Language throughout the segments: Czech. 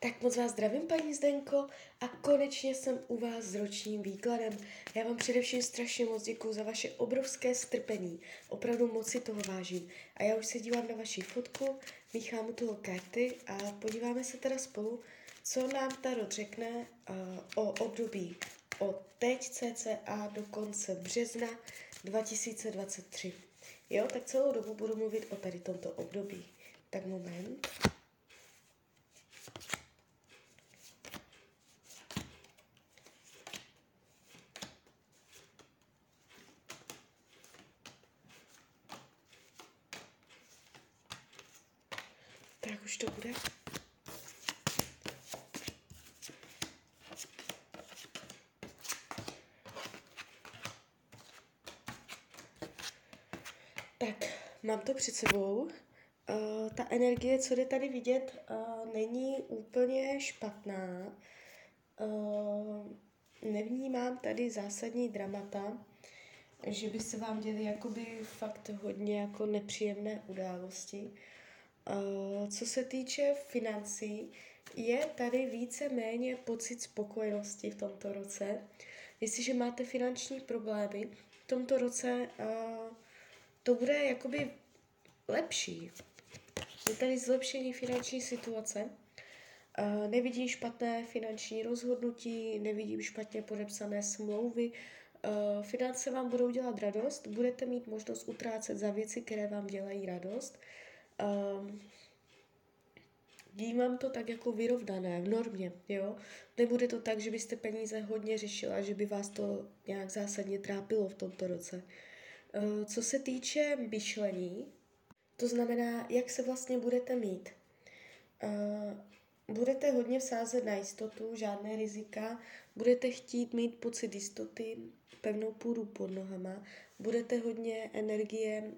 Tak moc vás zdravím, paní Zdenko, a konečně jsem u vás s ročním výkladem. Já vám především strašně moc děkuji za vaše obrovské strpení. Opravdu moc si toho vážím. A já už se dívám na vaši fotku, míchám u toho karty a podíváme se teda spolu, co nám Tarot řekne uh, o období od teď cca do konce března 2023. Jo, tak celou dobu budu mluvit o tady tomto období. Tak moment. Tak už to bude. Tak, mám to před sebou. Uh, ta energie, co jde tady vidět, uh, není úplně špatná. Uh, nevnímám tady zásadní dramata, že by se vám děly jakoby fakt hodně jako nepříjemné události. Uh, co se týče financí, je tady více méně pocit spokojenosti v tomto roce. Jestliže máte finanční problémy, v tomto roce uh, to bude jakoby lepší. Je tady zlepšení finanční situace. Uh, nevidím špatné finanční rozhodnutí, nevidím špatně podepsané smlouvy. Uh, finance vám budou dělat radost, budete mít možnost utrácet za věci, které vám dělají radost. Um, vnímám to tak jako vyrovnané, v normě, jo. Nebude to tak, že byste peníze hodně řešila, že by vás to nějak zásadně trápilo v tomto roce. Uh, co se týče myšlení, to znamená, jak se vlastně budete mít. Uh, budete hodně vsázet na jistotu, žádné rizika, budete chtít mít pocit jistoty, pevnou půdu pod nohama, budete hodně energie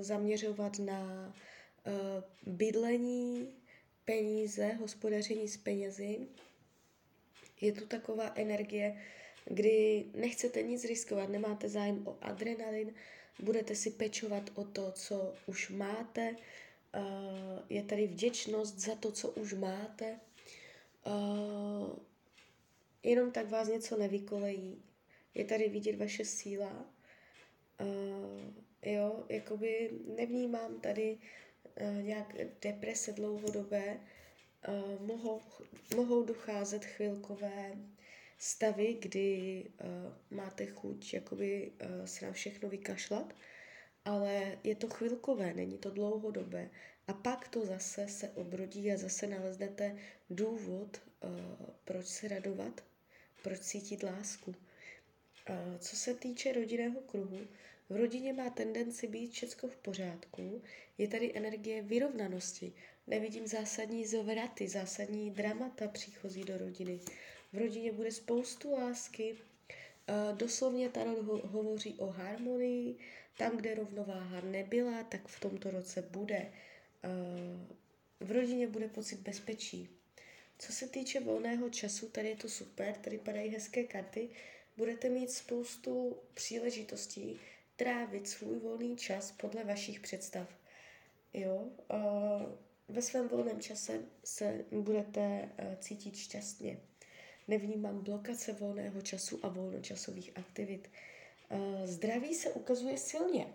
zaměřovat na uh, bydlení, peníze, hospodaření s penězi. Je tu taková energie, kdy nechcete nic riskovat, nemáte zájem o adrenalin, budete si pečovat o to, co už máte, uh, je tady vděčnost za to, co už máte, jenom tak vás něco nevykolejí, je tady vidět vaše síla, jo, jakoby nevnímám tady uh, nějak deprese dlouhodobé, uh, mohou, mohou docházet chvilkové stavy, kdy uh, máte chuť jakoby uh, se na všechno vykašlat, ale je to chvilkové, není to dlouhodobé. A pak to zase se obrodí a zase naleznete důvod, uh, proč se radovat, proč cítit lásku. Uh, co se týče rodinného kruhu, v rodině má tendenci být všechno v pořádku, je tady energie vyrovnanosti, nevidím zásadní zvraty, zásadní dramata příchozí do rodiny. V rodině bude spoustu lásky, doslovně Tarot ho- hovoří o harmonii, tam, kde rovnováha nebyla, tak v tomto roce bude. v rodině bude pocit bezpečí. Co se týče volného času, tady je to super, tady padají hezké karty, budete mít spoustu příležitostí trávit svůj volný čas podle vašich představ. Jo, ve svém volném čase se budete cítit šťastně nevnímám blokace volného času a volnočasových aktivit. Eh, zdraví se ukazuje silně.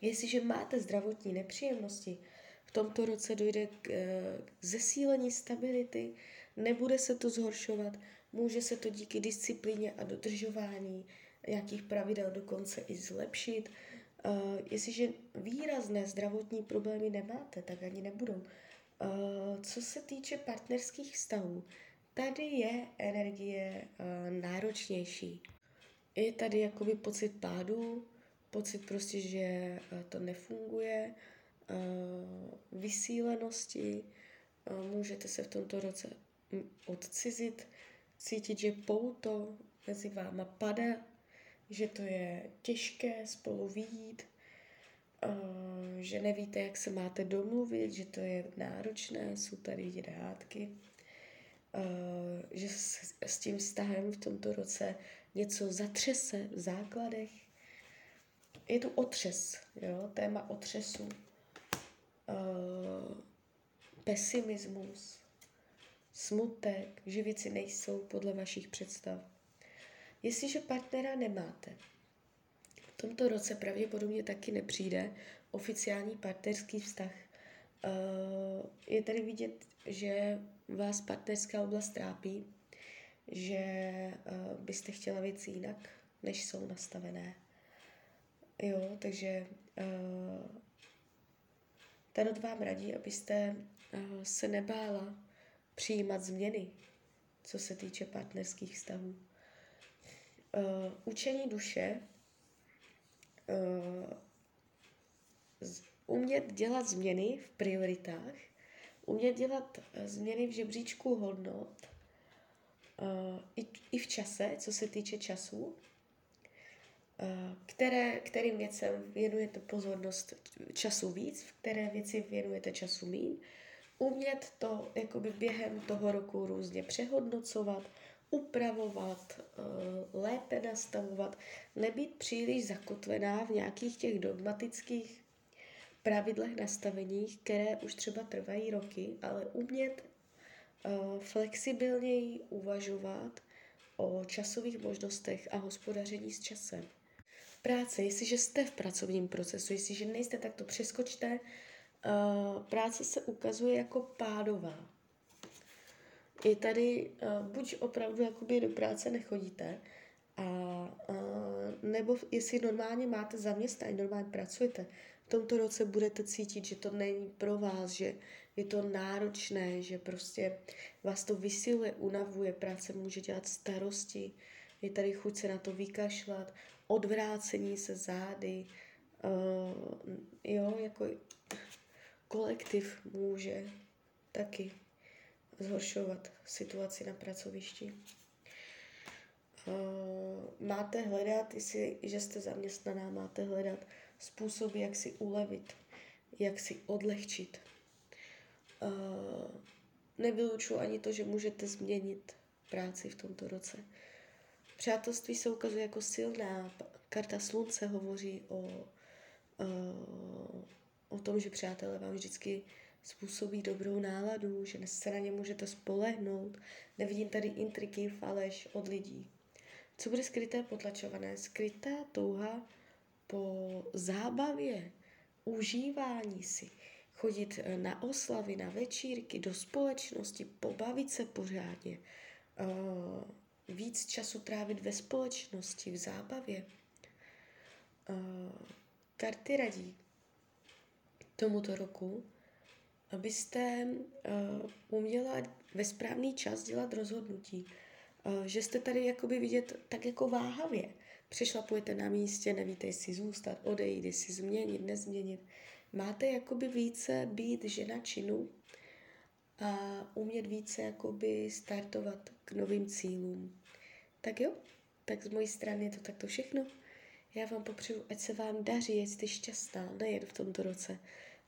Jestliže máte zdravotní nepříjemnosti, v tomto roce dojde eh, k zesílení stability, nebude se to zhoršovat, může se to díky disciplíně a dodržování nějakých pravidel dokonce i zlepšit. Uh, jestliže výrazné zdravotní problémy nemáte, tak ani nebudou. Uh, co se týče partnerských vztahů, tady je energie uh, náročnější. Je tady jakoby pocit pádu, pocit prostě, že to nefunguje, vysílenosti, můžete se v tomto roce odcizit, cítit, že pouto mezi váma padá, že to je těžké spolu výjít, že nevíte, jak se máte domluvit, že to je náročné, jsou tady hádky. Eh, že s, tím vztahem v tomto roce něco zatřese v základech. Je tu otřes, jo, téma otřesu, pesimismus, smutek, že věci nejsou podle vašich představ. Jestliže partnera nemáte, v tomto roce pravděpodobně taky nepřijde oficiální partnerský vztah. Eh, je tady vidět, že vás partnerská oblast trápí, že eh, byste chtěla věci jinak, než jsou nastavené. Jo, takže uh, Tarot vám radí, abyste se nebála přijímat změny, co se týče partnerských vztahů. Uh, učení duše, uh, umět dělat změny v prioritách, umět dělat změny v žebříčku hodnot, uh, i, i v čase, co se týče času, které, kterým věcem věnujete pozornost času víc, v které věci věnujete času míň, umět to jakoby během toho roku různě přehodnocovat, upravovat, eh, lépe nastavovat, nebýt příliš zakotvená v nějakých těch dogmatických pravidlech nastaveních, které už třeba trvají roky, ale umět eh, flexibilněji uvažovat o časových možnostech a hospodaření s časem práce, jestliže jste v pracovním procesu, jestliže nejste, tak to přeskočte. Uh, práce se ukazuje jako pádová. Je tady, uh, buď opravdu jakoby do práce nechodíte, a, uh, nebo jestli normálně máte zaměstnání, normálně pracujete, v tomto roce budete cítit, že to není pro vás, že je to náročné, že prostě vás to vysiluje, unavuje, práce může dělat starosti, je tady chuť se na to vykašlat, odvrácení se zády, uh, jo, jako kolektiv může taky zhoršovat situaci na pracovišti. Uh, máte hledat, jestli, že jste zaměstnaná, máte hledat způsoby, jak si ulevit, jak si odlehčit. Uh, nevylučuji ani to, že můžete změnit práci v tomto roce. Přátelství se ukazuje jako silná. Karta slunce hovoří o, o, o tom, že přátelé vám vždycky způsobí dobrou náladu, že se na ně můžete spolehnout. Nevidím tady intriky, faleš od lidí. Co bude skryté potlačované? Skrytá touha po zábavě, užívání si, chodit na oslavy, na večírky, do společnosti, pobavit se pořádně, uh, víc času trávit ve společnosti, v zábavě. Uh, karty radí tomuto roku, abyste uh, uměla ve správný čas dělat rozhodnutí. Uh, že jste tady jakoby vidět tak jako váhavě. Přešlapujete na místě, nevíte, jestli zůstat, odejít, jestli změnit, nezměnit. Máte jakoby více být žena činu a umět více jakoby startovat k novým cílům. Tak jo, tak z mojí strany je to takto všechno. Já vám popřeju, ať se vám daří, ať jste šťastná, nejen v tomto roce.